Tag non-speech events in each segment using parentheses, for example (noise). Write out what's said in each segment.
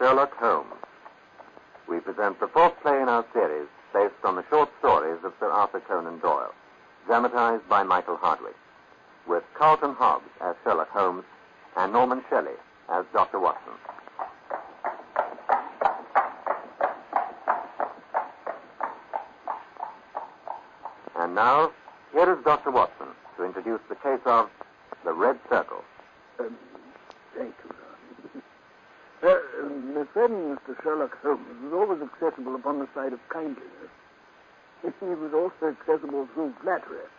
Sherlock Holmes. We present the fourth play in our series based on the short stories of Sir Arthur Conan Doyle, dramatized by Michael Hardwick, with Carlton Hobbs as Sherlock Holmes and Norman Shelley as Dr. Watson. And now, here is Dr. Watson to introduce the case of the Red Circle. Um, thank you, Ron. My friend, Mr. Sherlock Holmes, was always accessible upon the side of kindliness. He was also accessible through flattery.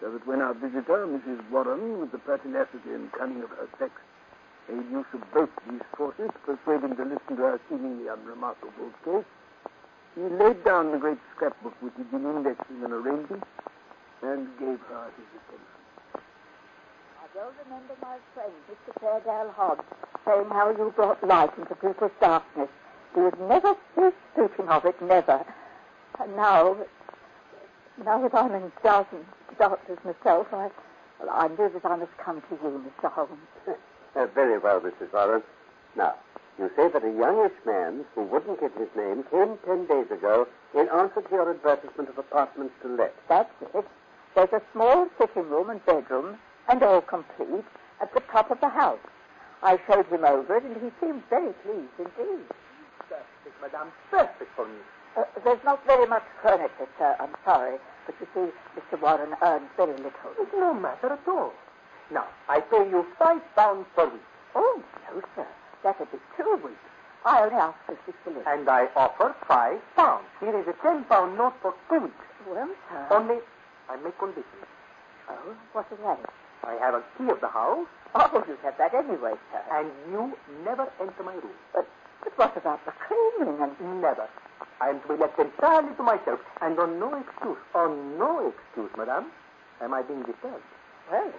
So that when our visitor, Mrs. Warren, with the pertinacity and cunning of her sex, made use of both these forces to persuade him to listen to her seemingly unremarkable case, he laid down the great scrapbook which he'd been indexing and arranging, and gave her his attention. I well remember my friend, Mr. Fairdale Hobbs, saying how you brought light into people's darkness. He would never cease speaking of it, never. And now, now that I'm in dozens doctors myself, I, well, I knew that I must come to you, Mr. Holmes. (laughs) Uh, very well, Mrs. Warren. Now, you say that a youngish man who wouldn't give his name came ten days ago in answer to your advertisement of apartments to let. That's it. There's a small sitting room and bedroom, and all complete, at the top of the house. I showed him over it, and he seemed very pleased indeed. Perfect, madame. Perfect for me. Uh, there's not very much furniture, sir. I'm sorry. But you see, Mr. Warren earns very little. It's no matter at all. Now, I pay you five pounds per week. Oh, no, sir. That'd be two weeks. I only ask for fifty shillings. And I offer five pounds. Here is a ten pound note for two weeks. Well, sir. Only, I make conditions. Oh, what is that? I have a key of the house, Oh, you have that anyway, sir. and you never enter my room. But, but what about the cleaning and... Never. I am to be left entirely to myself, and on no excuse, on no excuse, madame, am I being disturbed. Well,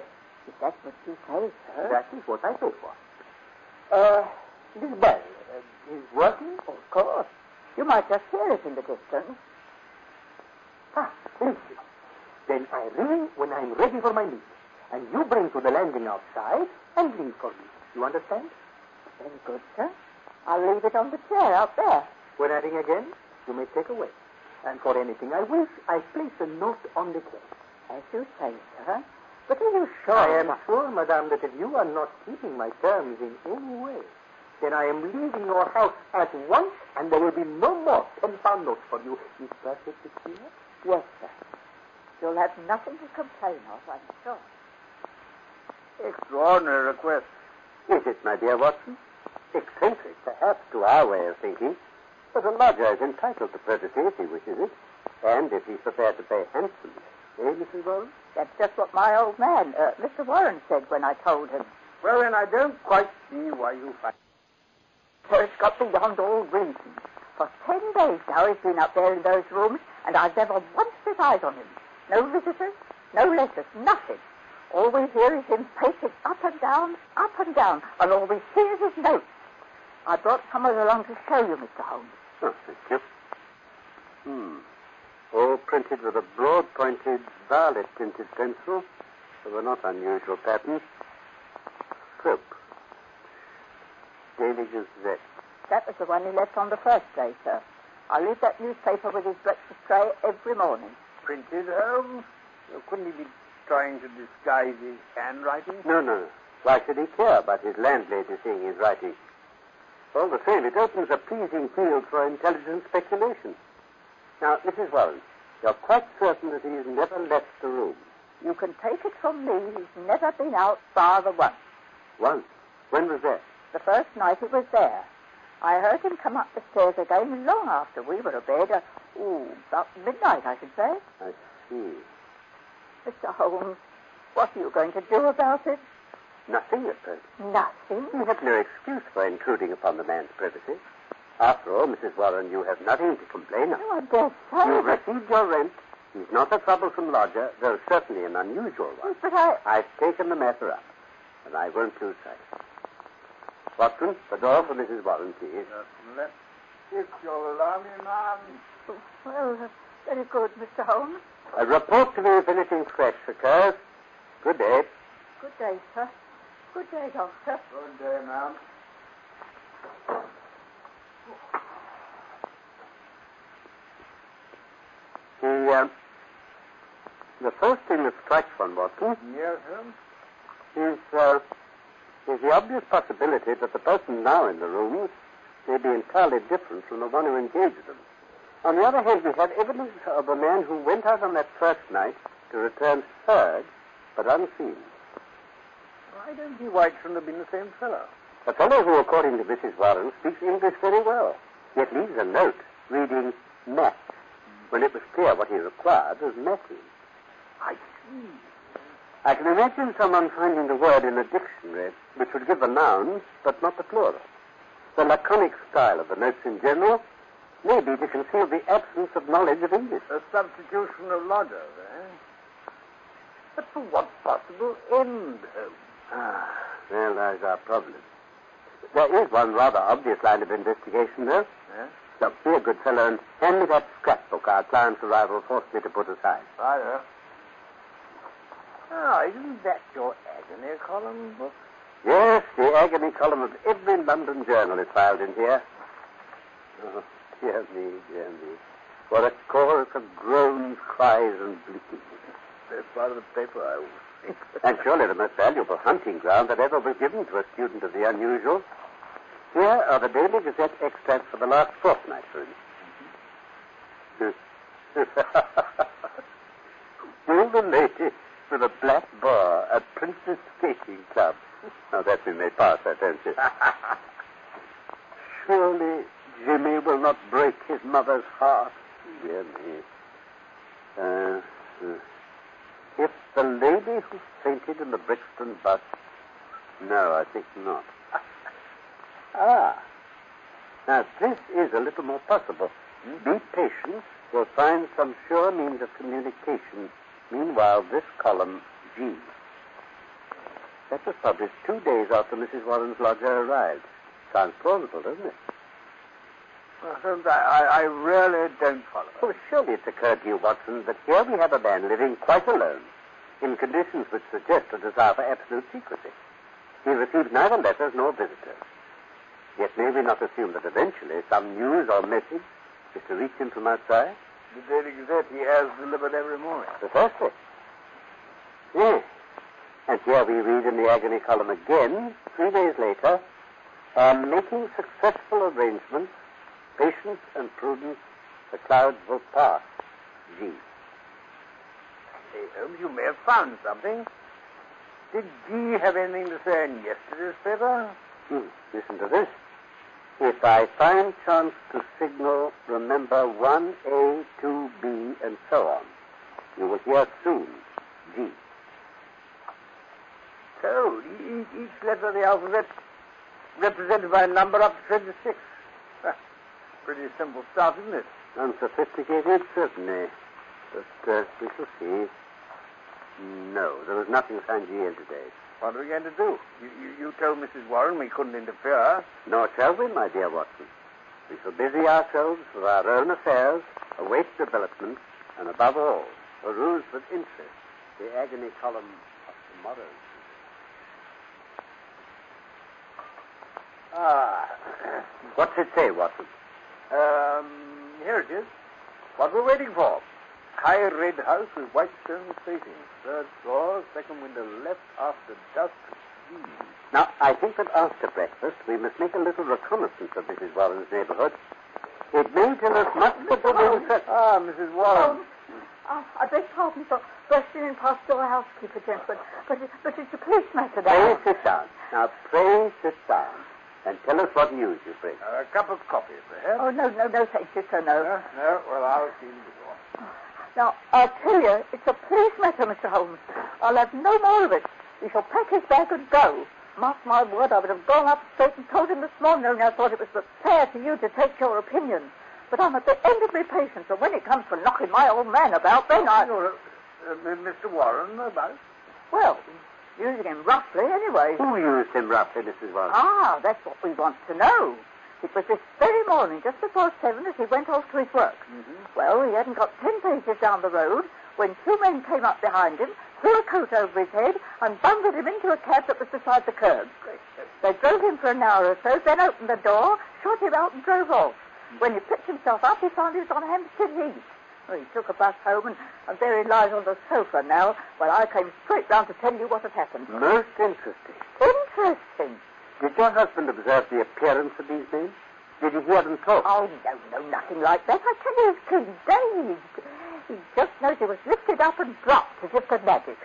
if that's what you say, sir. That is what I pay for. Uh, this bell uh, is working? Of course. You might just hear it in the distance. Ah, listen. Then I ring when I'm ready for my meal. And you bring to the landing outside and leave for me. You understand? Very good, sir. I'll leave it on the chair out there. When I ring again, you may take away. And for anything I wish, I place a note on the chair. As you say, sir. But are you sure? I am sure, madame, that if you are not keeping my terms in any way, then I am leaving your house at once, and there will be no more ten pound notes for you. Is perfectly clear? Yes, sir. You'll have nothing to complain of, I'm sure. Extraordinary request. Is it, my dear Watson? Eccentric, perhaps, to our way of thinking. But a lodger is entitled to privacy if he wishes it, and if he's prepared to pay handsomely. Eh, Mrs. Warren? That's just what my old man, uh, Mr. Warren, said when I told him. Well, then, I don't quite see why you fight. Sir, it's got beyond all reason. For ten days now he's been up there in those rooms, and I've never once set eyes on him. No visitors, no letters, nothing. All we hear is him pacing up and down, up and down, and all we see is his notes. I brought some of someone along to show you, Mr. Holmes. Oh, thank you. Hmm. All printed with a broad-pointed, violet-tinted pencil. They were not unusual patterns. Scope. Daily Gazette. That was the one he left on the first day, sir. I leave that newspaper with his breakfast tray every morning. Printed, Holmes? Couldn't he be trying to disguise his handwriting? No, no. Why should he care about his landlady seeing his writing? All the same, it opens a pleasing field for intelligent speculation. Now, Mrs. Warren, you're quite certain that he's never left the room. You can take it from me, he's never been out bar the once. Once. When was that? The first night he was there. I heard him come up the stairs again long after we were abed. Uh, ooh, about midnight, I should say. I see. Mr. Holmes, what are you going to do about it? Nothing at present. Nothing. You have no excuse for intruding upon the man's privacy. After all, Mrs. Warren, you have nothing to complain of. Oh, I dare say. You've received your rent. He's not a troublesome lodger, though certainly an unusual one. But I... I've taken the matter up, and I won't lose sight. Watson, the door for Mrs. Warren, please. Let's if you'll allow me, ma'am. Well, very good, Mr. Holmes. A report to me if anything fresh occurs. Good day. Good day, sir. Good day, Doctor. Good day, ma'am. The, uh, the first thing that strikes one, Watson, Yes, Holmes? is, uh, is the obvious possibility that the person now in the room may be entirely different from the one who engaged them. On the other hand, we have evidence of a man who went out on that first night to return third, but unseen. I don't see why it shouldn't have been the same fellow. A fellow who, according to Mrs. Warren, speaks English very well, yet leaves a note reading Matt, when it was clear what he required was Matthew. I see. I can imagine someone finding the word in a dictionary which would give the noun, but not the plural. The laconic style of the notes in general may be to conceal the absence of knowledge of English. A substitution of lodgers, eh? But for what possible end, Holmes? Ah, there lies our problem. There is one rather obvious line of investigation, though. Eh? Look, be a good fellow and hand me that scrapbook our client's arrival forced me to put aside. Righto. Ah, isn't that your agony column book? Yes, the agony column of every London journal is filed in here. Oh, dear me, dear me. What a chorus of groans, cries, and bleatings. That's part of the paper I will see. (laughs) And surely the most valuable hunting ground that ever was given to a student of the unusual. Here are the Daily Gazette extracts for the last fortnight, for instance. (laughs) Still the lady with a black bar at Princess Skating Club. Now that we may pass, I fancy. (laughs) Surely Jimmy will not break his mother's heart. Dear me. Uh, uh, if the lady who fainted in the Brixton bus. No, I think not. (laughs) ah. Now, this is a little more possible. Be patient. We'll find some sure means of communication. Meanwhile, this column, G. That was published two days after Mrs. Warren's lodger arrived. Sounds plausible, doesn't it? Well, I, I, I really don't follow. Oh, surely it's occurred to you, Watson, that here we have a man living quite alone, in conditions which suggest a desire for absolute secrecy. He receives neither letters nor visitors. Yet may we not assume that eventually some news or message is to reach him from outside? The Daily Gazette he has delivered every morning. Precisely. Yes. And here we read in the agony column again, three days later, making successful arrangements, patience and prudence, the clouds will pass. G. Hey, Holmes, you may have found something. Did G have anything to say in yesterday's paper? Hmm. Listen to this. If I find chance to signal, remember 1A, 2B, and so on. You will hear soon. G. So, each, each letter of the alphabet represented by a number up to 26. Pretty simple stuff, isn't it? Unsophisticated, certainly. But uh, we shall see. No, there was nothing in today. What are we going to do? You, you, you told Mrs. Warren we couldn't interfere. Nor shall we, my dear Watson. We shall busy ourselves with our own affairs, await developments, and above all, peruse with interest the agony column of tomorrow. Ah, (clears throat) what's it say, Watson? Um, here it is. What we're waiting for. High red house with white stone facing. Third floor, second window left after dusk. G. Now, I think that after breakfast we must make a little reconnaissance of Mrs. Warren's neighborhood. It may tell us much that will interest. Ah, Mrs. Warren. Oh, I beg pardon for bursting in past your housekeeper, gentlemen, but, it, but it's a police matter Pray sit down. Now, pray sit down and tell us what news you bring. a cup of coffee, perhaps? Oh, no, no, no, thank you, sir, no. Uh, no, well, I'll see you before. Now, I'll tell you, it's a police matter, Mr. Holmes. I'll have no more of it. We shall pack his bag and go. Mark my word, I would have gone up straight and told him this morning, only I thought it was but fair to you to take your opinion. But I'm at the end of my patience, and when it comes to knocking my old man about, then I... You're, uh, M- Mr. Warren, about? Well, using him roughly anyway. Who used him roughly, Mrs. Warren? Ah, that's what we want to know. It was this very morning, just before seven, as he went off to his work. Well, he hadn't got ten paces down the road when two men came up behind him, threw a coat over his head, and bundled him into a cab that was beside the curb. They drove him for an hour or so, then opened the door, shot him out, and drove off. When he picked himself up, he found he was on Hampstead Heath. Well, he took a bus home, and, and there he lies on the sofa now, while I came straight round to tell you what had happened. Most interesting. Interesting. Did your husband observe the appearance of these men? Did you hear them talk? Oh, no, no, nothing like that. I tell you, he was too dazed. He just knows he was lifted up and dropped as if by magic.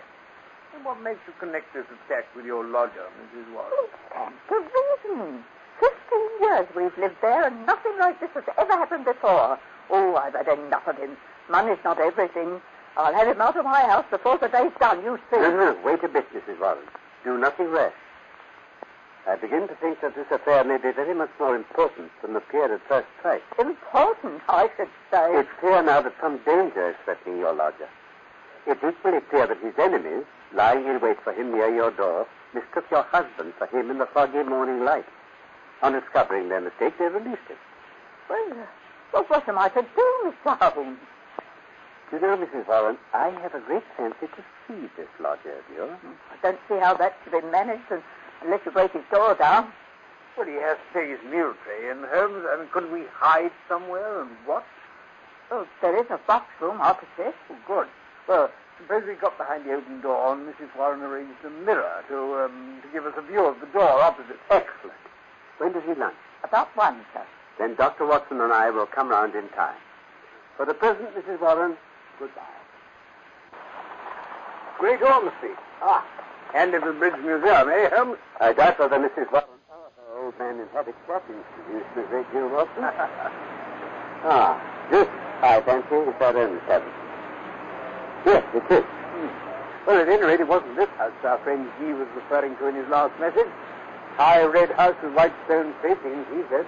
And what makes you connect this attack with your lodger, Mrs. Warren? It stands to reason. Fifteen years we've lived there, and nothing like this has ever happened before. Oh, I've had enough of him. Money's not everything. I'll have him out of my house before the day's done, you see. No, no, wait a bit, Mrs. Warren. Do nothing rash. I begin to think that this affair may be very much more important than appeared at first sight. Important, I should say. It's clear now that some danger is threatening your lodger. It's equally clear that his enemies, lying in wait for him near your door, mistook your husband for him in the foggy morning light. On discovering their mistake, they released him. Well, well, what am I to do, Mr. Holmes? You know, Mrs. Warren, I have a great fancy to see this lodger of yours. I don't see how that's to be managed unless you break his door down. Well, he has to take his meal tray in, Holmes. I mean, couldn't we hide somewhere and watch? Oh, there is a box room opposite. Oh, good. Well, suppose we got behind the open door and Mrs. Warren arranged a mirror to, um, to give us a view of the door opposite. Excellent. When does he lunch? About one, sir. Then Dr. Watson and I will come round in time. For the present, Mrs. Warren, goodbye. Great Street. Ah, and Little Bridge Museum, eh, Holmes? I doubt whether Mrs. Warren or her old man inhabits that institution a great deal, Watson. (laughs) ah, this, I fancy, is our own cabin. Yes, it is. Well, at any rate, it wasn't this house our friend G was referring to in his last message. High red house with white stone facings, he said.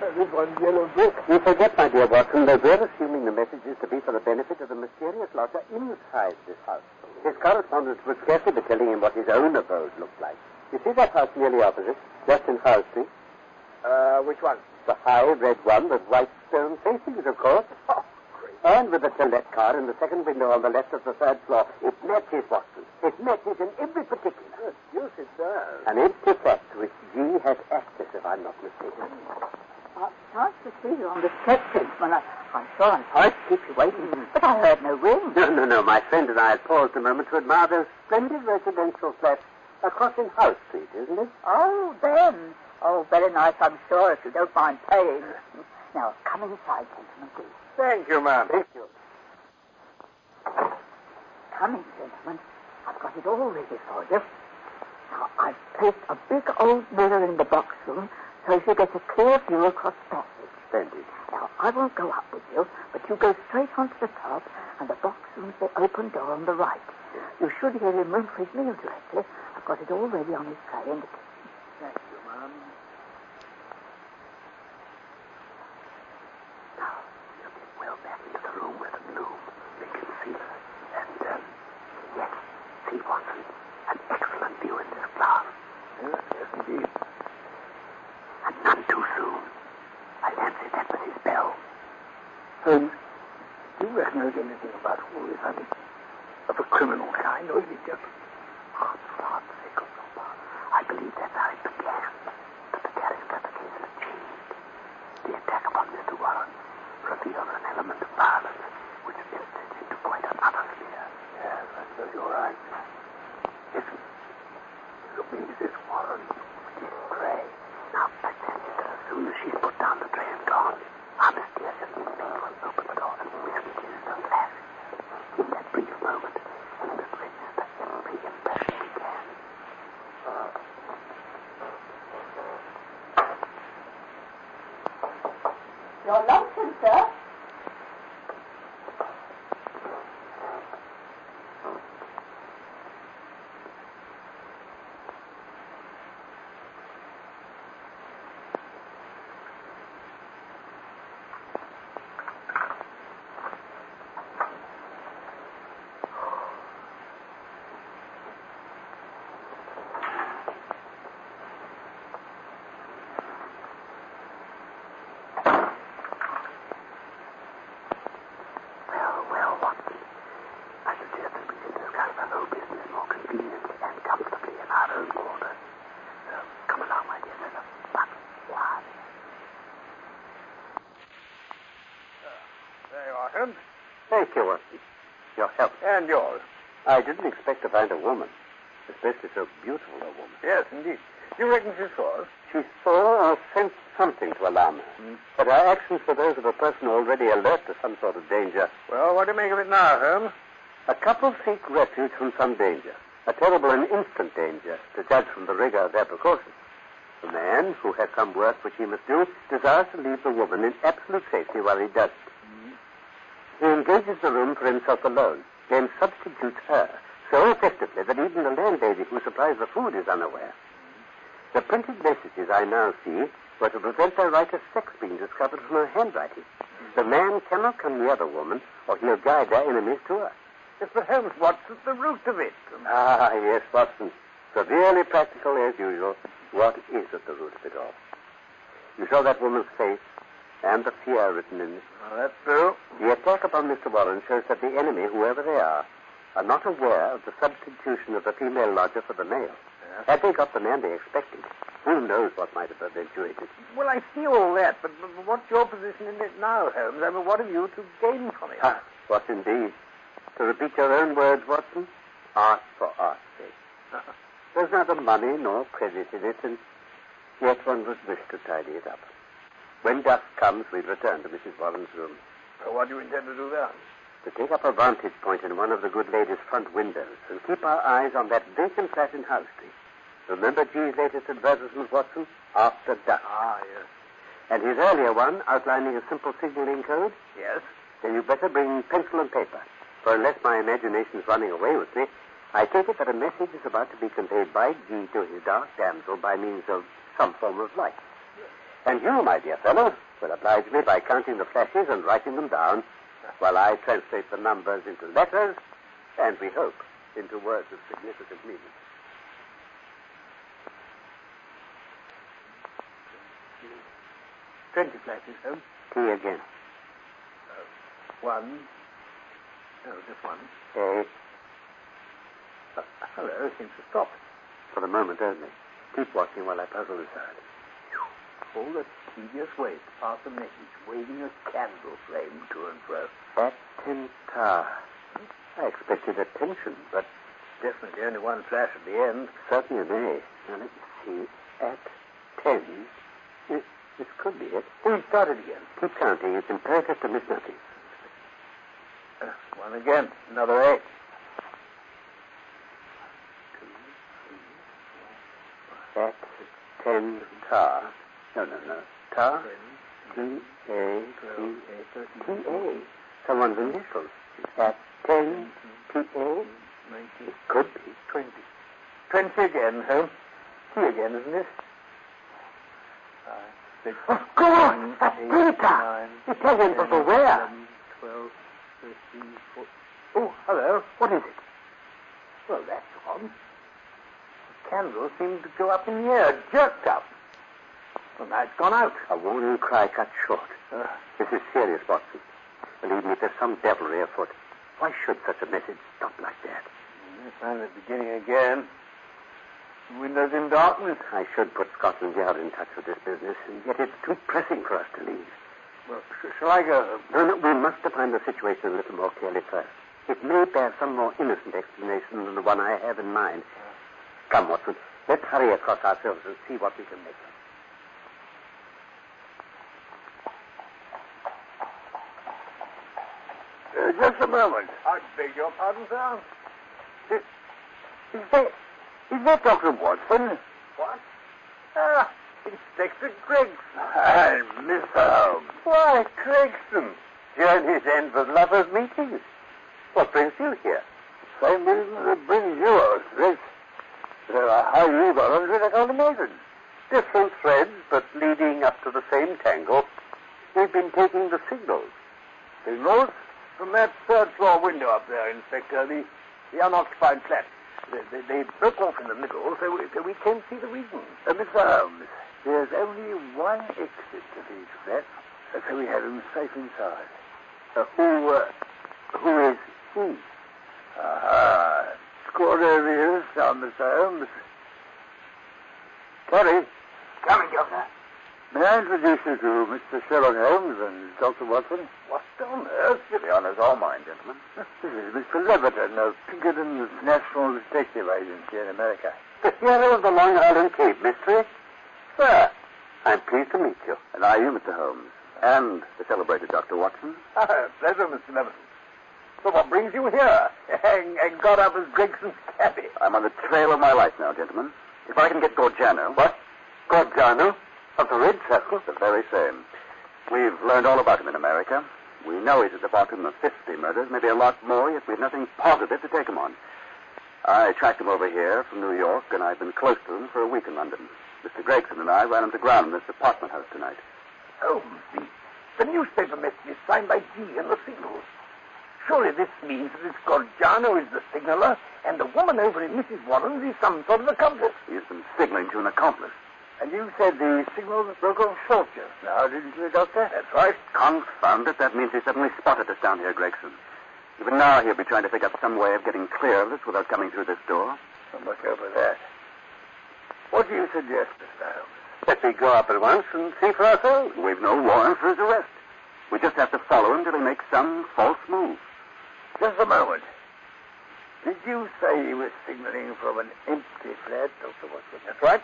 One's yellow brick. You forget, my dear Watson, that we're assuming the message is to be for the benefit of the mysterious lodger inside this house. His correspondent would scarcely be telling him what his own abode looked like. You see that house nearly opposite, just in Howe Street? Uh, which one? The high red one with white stone facings, of course. (laughs) Oh, great. And with the Gillette car in the second window on the left of the third floor. It matches, Watson. It matches in every particular. Good deuce it does. An empty fact which G has access, if I'm not mistaken. Nice to see you on the gentlemen. I, I'm sure I'm sorry to keep you waiting, but I heard no ring. No, no, no. My friend and I had paused a moment to admire those splendid residential flats across in Howe Street, isn't it? Oh, then. Oh, very nice, I'm sure, if you don't mind paying. Now, come inside, gentlemen, please. Thank you, ma'am. Thank you. Come in, gentlemen. I've got it all ready for you. Now, I've placed a big old mirror in the box room so you get a clear view across the passage. Splendid. Now, I won't go up with you, but you go straight on to the top, and the box room's the open door on the right. You should hear him ring for his meal directly. I've got it all ready on his tray the kitchen. Thank you, Mom. Now, you get well back into the room where the gloom. They can see her. And, um, yes, see, Watson, an excellent view in this glass. Yes, yes, indeed. And none too soon. I fancy that was his bell. Holmes, do you recognize anything about who is on it? Of a criminal kind, or is it just... Oh, for God's sake, Onopa, I believe that's how it began. But the character of the case has changed. The attack upon Mr. Warren revealed an element of violence which lifted into quite another sphere. Yes, I suppose you're right. Listen. You mean this Warren? Yes, Gray. Now, I tell you that as soon as she's put down the tray and gone, our mysterious inmate will open the door and whisk it in a flash. In that brief moment, he must register every impression he can. Your luncheon, sir. Well, well, Watson, I suggest that we can discuss the whole business more conveniently and comfortably in our own quarters. So, come along, my dear fellow. But why? There you are, Holmes. Thank you, Watson. Help. And yours. I didn't expect to find a woman, especially so beautiful a woman. Yes, indeed. You reckon she saw us? She saw or sensed something to alarm her. Hmm. But her actions were those of a person already alert to some sort of danger. Well, what do you make of it now, Holmes? A couple seek refuge from some danger, a terrible and instant danger, to judge from the rigor of their precautions. The man, who has some work which he must do, desires to leave the woman in absolute safety while he does it. He engages the room for himself alone, then substitutes her so effectively that even the landlady who supplies the food is unaware. The printed messages I now see were to prevent their writer's sex being discovered from her handwriting. The man cannot come near the woman, or he'll guide their enemies to her. Mr. Holmes, what's at the root of it? Ah, yes, Watson. Severely practical as usual. What is at the root of it all? You saw that woman's face and the fear written in it. Oh, that's true. The attack upon Mr. Warren shows that the enemy, whoever they are, are not aware of the substitution of the female lodger for the male. Had they got the man they expected, who knows what might have eventuated. Well, I see all that, but, but what's your position in it now, Holmes? I mean, what have you to gain from it? Ah, what indeed? To repeat your own words, Watson, art for art's sake. (laughs) There's neither money nor credit in it, and yet one would wish to tidy it up. When dusk comes, we'd return to Mrs. Warren's room. So what do you intend to do then? To take up a vantage point in one of the good lady's front windows and keep our eyes on that vacant flat in Howe Street. Remember G's latest advertisement, Watson? After dusk. Ah, yes. And his earlier one outlining a simple signaling code? Yes? Then you'd better bring pencil and paper. For unless my imagination's running away with me, I take it that a message is about to be conveyed by G to his dark damsel by means of some form of light. And you, my dear fellow, will oblige me by counting the flashes and writing them down while I translate the numbers into letters and, we hope, into words of significant meaning. Twenty flashes, Holmes. T again. One. No, just one. A Uh, hello, it seems to stop. for the moment only. Keep watching while I puzzle this out. All the tedious wait to pass a message, waving a candle flame to and fro. Attenta. I expected attention, but Definitely only one flash at the end. certainly A. Now let me see. At ten. This, this could be it. We'll start it again. Keep counting. It's imperative to miss nothing. Uh, one again. Another eight. At ten tar. No, no, no. Tar? Ten, T-A, T-A, T-A. Someone's initials. Is that 10 T-A? It could be. 20. 20 again, huh? T again, isn't it? Five, six, Of course! That's Peter! Italian 10, where? 11, 12, 13, 14. Oh, hello. What is it? Well, that's odd. The candle seemed to go up in the air, jerked up. Now it's gone out. A warning cry cut short. Uh, This is serious, Watson. Believe me, there's some devilry afoot. Why should such a message stop like that? I find it beginning again. Windows in darkness. I should put Scotland Yard in touch with this business, and yet it's too pressing for us to leave. Well, sh- shall I go? No, no, we must define the situation a little more clearly first. It may bear some more innocent explanation than the one I have in mind. Come, Watson, let's hurry across ourselves and see what we can make of. Uh, just a moment. I beg your pardon, sir. Is, is that, is that Dr. Watson? What? Ah, Inspector Gregson. And Mr. Holmes. Why, Gregson, journey's end with lovers' meetings. What brings you here? Same reason that brings you out, Rex. There are high rebounds that I can't imagine. Different threads, but leading up to the same tangle. We've been taking the signals. Signals? From that third floor window up there, Inspector, the, the unoccupied flat. They, they, they broke off in the middle, so we, so we can't see the reason. Uh, Mr. Holmes, there's only one exit to these flats, uh, so we have him safe inside. Uh, who, uh, who is he? Aha. Squad over here, down, Mr. Holmes. Terry. Coming, Governor. May I introduce you to Mr. Sherlock Holmes and Dr. Watson? What on earth? The honor's all mine, gentlemen. This is Mr. Leverton of Pinkerton's National Detective Agency in America. The hero of the Long Island Cave mystery? Sir, I'm pleased to meet you. And are you, Mr. Holmes? And the celebrated Dr. Watson? Ah, pleasure, Mr. Leverton. So what brings you here? (laughs) and, and got up as Gregson's cabby. I'm on the trail of my life now, gentlemen. If I can get Gorgiano. What? Gorgiano? Of the Red Circle? The very same. We've learned all about him in America. We know he's at the bottom of 50 murders, maybe a lot more, yet we've nothing positive to take him on. I tracked him over here from New York, and I've been close to him for a week in London. Mr. Gregson and I ran him to ground in this apartment house tonight. Holmes, the, the newspaper message is signed by G and the signals. Surely this means that it's Gorgiano is the signaler, and the woman over in Mrs. Warren's is some sort of accomplice. He's been signaling to an accomplice. And you said the signals broke off short just now, didn't you, Doctor? That's right. Confound it, that means he suddenly spotted us down here, Gregson. Even now he'll be trying to think up some way of getting clear of us without coming through this door. So much over that. What do you suggest, Mr. Holmes? Let me go up at once and see for ourselves. We've no warrant for his arrest. We just have to follow him till he makes some false move. Just a moment. Did you say he was signaling from an empty flat, Dr. Watson? That's right.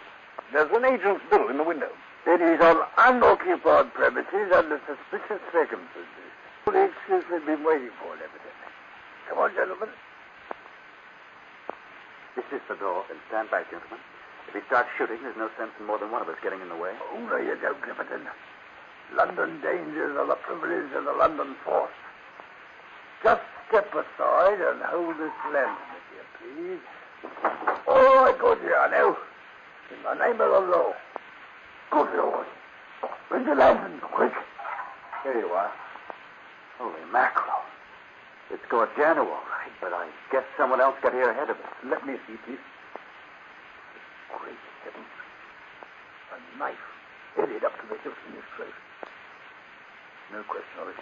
There's an agent's bill in the window. It is on unoccupied premises under suspicious circumstances. The excuse we've been waiting for, evidently. Come on, gentlemen. This is the door. Then stand back, gentlemen. If he starts shooting, there's no sense in more than one of us getting in the way. Oh, no, you don't, Clipperton. London dangers are the privilege of the London force. Just step aside and hold this lantern, if you please. All right, Gorgiano. In the name of law. Good Lord. Bring the lantern, quick. Here you are. Holy mackerel. It's Gorgiano, all right, but I guess someone else got here ahead of us. Let me see, please. Great heavens. A knife headed up to the hilt in his throat. No question of it.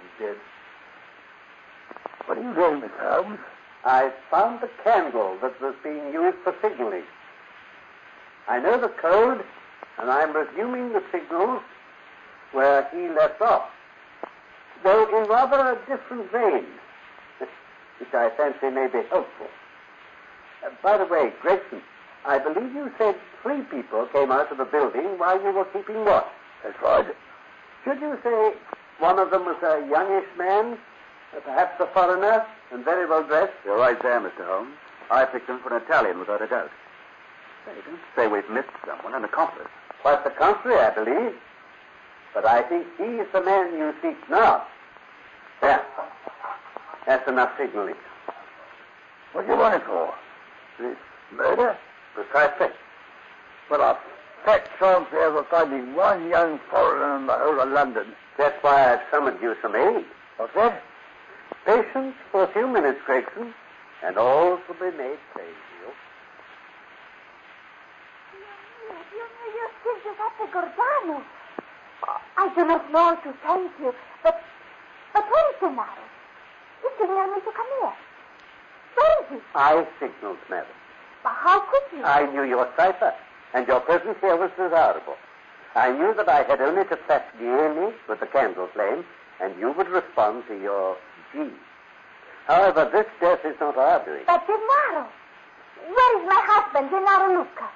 He's dead. What are you doing, Miss Holmes? I found the candle that was being used for signaling. I know the code, and I'm resuming the signals where he left off, though in rather a different vein, (laughs) which I fancy may be helpful. Uh, by the way, Gregson, I believe you said three people came out of the building while you were keeping watch. That's right. Should you say one of them was a youngish man, uh, perhaps a foreigner, and very well dressed? You're right there, Mr. Holmes. I picked him for an Italian without a doubt. Say, say we've missed someone, an accomplice. Quite the contrary, I believe. But I think he's the man you seek now. There. That's enough signaling. What do you want it for? This Murder? precisely. Well, a fat chance we have of finding one young foreigner in the whole of London. That's why I've summoned you some aid. What's that? Patience for a few minutes, Gregson, and all will be made plain to you. Your Giuseppe Gorgiano. I do not know how to thank you, but but where is Gennaro? He signaled me to come here. Where is he? I signaled, madam. But how could you? I knew your cipher, and your presence here was desirable. I knew that I had only to flash the image with the candle flame, and you would respond to your G. However, this death is not our doing. But Gennaro. Where is my husband, Gennaro Lucca?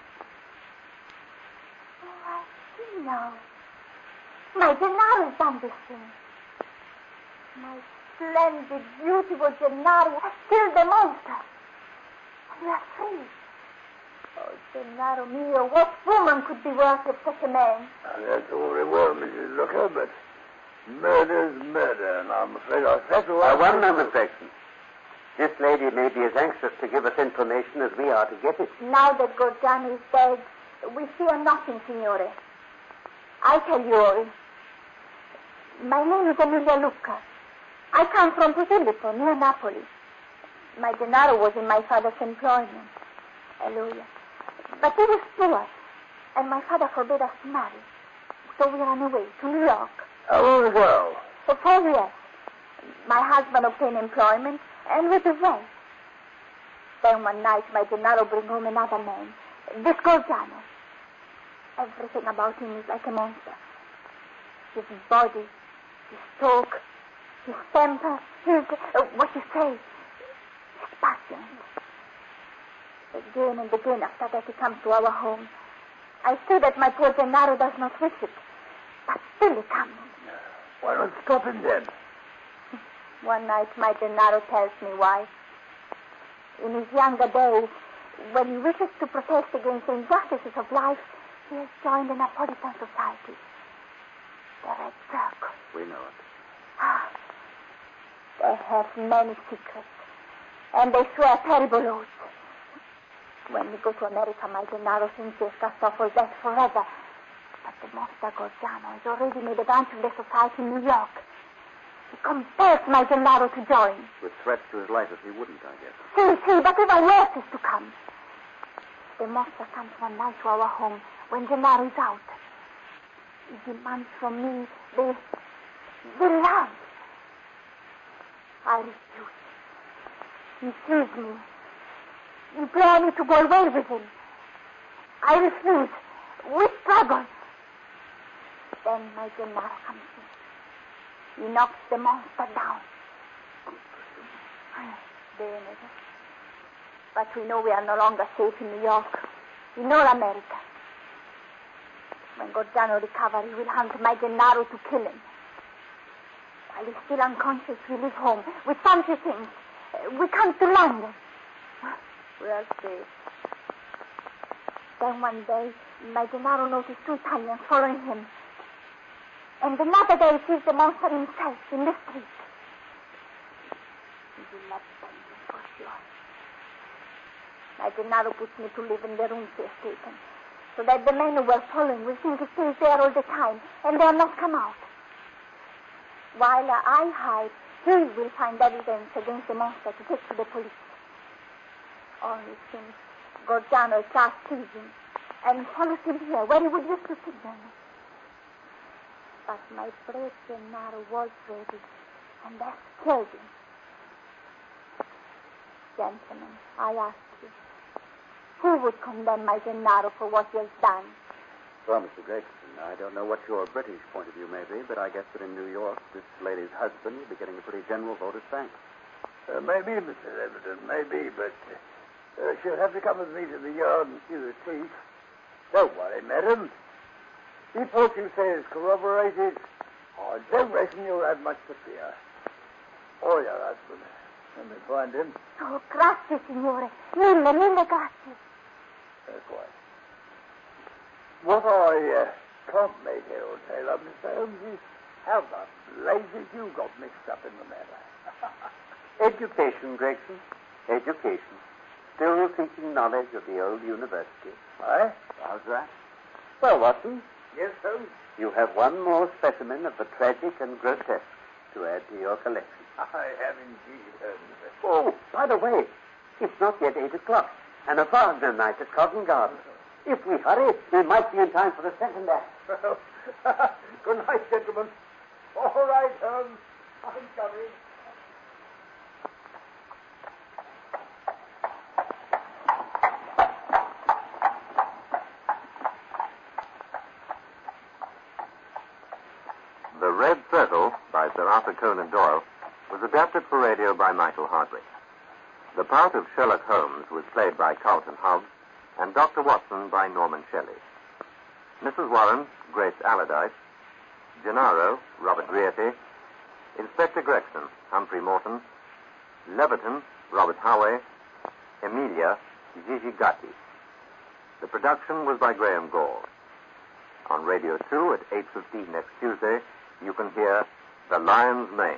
I see now. My Gennaro's done this thing. My splendid, beautiful Gennaro has killed the monster. And we are free. Oh, Gennaro mio, what woman could be worth of such a man? And that's all very well, Mrs. Lucca, but murder's murder, and I'm afraid I'll settle Uh, one moment, Gregson. This lady may be as anxious to give us information as we are to get it. Now that Gorgiano is dead, we fear nothing, Signore. I tell you all. My name is Emilia Lucca. I come from Posillipo, near Napoli. My Gennaro was in my father's employment. Hallelujah. But he was poor, and my father forbade us to marry. So we ran away to New York. Oh, Long ago? For four years, my husband obtained employment and went away. Then one night, my Gennaro bring home another man, this Gorgiano. Everything about him is like a monster. His body, his talk, his temper, his, uh, what you say, his passion. Again and again after that he comes to our home. I say that my poor Gennaro does not wish it, but still he comes. Why not stop him then? One night, my Gennaro tells me why. In his younger days, when he wishes to protest against the injustices of life, he has joined the Napolitan Society. The Red Circle. We know it. Ah, they have many secrets, and they swear terrible oaths. When we go to America, my Gennaro thinks he has cast off all that forever. But the monster Gorgiano has already made a branch of the society in New York. He compels my Gennaro to join. With threats to his life if he wouldn't, I guess. See, see, but even worse is to come. The monster comes one night to our home when Gennaro is out. He demands from me the, the love. I refuse. He sees me. Implore me to go away with him. I refuse. We struggle. Then my Gennaro comes in. He knocks the monster down. But we know we are no longer safe in New York. In all America. When Gorgiano recovers, he will hunt my Gennaro to kill him. While he's still unconscious, we leave home. We fancy things. We come to London. We are safe. Then one day, my Gennaro noticed two Italians following him. And another day, he sees the monster himself in the street. He will not send him for sure. My Gennaro puts me to live in the rooms he has taken, so that the men who were following will think he stays there all the time, and they'll not come out. While I hide, he will find evidence against the monster to take to the police. Only since Gorgiano is last season and follows him here, where he would used to signal me. But my brave Gennaro was ready, and has killed him. Gentlemen, I ask who would condemn my Gennaro for what he has done? Well, Mr. Gregson, I don't know what your British point of view may be, but I guess that in New York, this lady's husband will be getting a pretty general vote of thanks. Uh, maybe, Mr. Leverton, maybe, but uh, she'll have to come with me to the yard and see the chief. Don't worry, madam. If what you say is corroborated, I don't reckon you'll have much to fear. Or your husband. Let me find him. Oh, grazie, signore. Mille, mille grazie. Uh, quite. What I uh, Come, matey, old sailor, Mr. Holmes. is How the blazes you got mixed up in the matter? (laughs) Education, Gregson. Education. Still seeking knowledge of the old university. Aye? How's that? Well, Watson, Yes, Holmes. you have one more specimen of the tragic and grotesque to add to your collection. (laughs) I have indeed, Holmes. Oh, by the way, it's not yet eight o'clock, and a Wagner night at Covent Garden. If we hurry, we might be in time for the second act. (laughs) Good night, gentlemen. All right, Holmes. I'm coming. The Red Circle by Sir Arthur Conan Doyle was adapted for radio by Michael Hardwick. The part of Sherlock Holmes was played by Carlton Hobbs and Dr. Watson by Norman Shelley. Mrs. Warren, Grace Allardyce, Gennaro, Robert Rietty, Inspector Gregson, Humphrey Morton, Leverton, Robert Howey, Emilia, Gigi Gatti. The production was by Graham Gore. On Radio 2 at 8.15 next Tuesday, you can hear The Lion's Mane.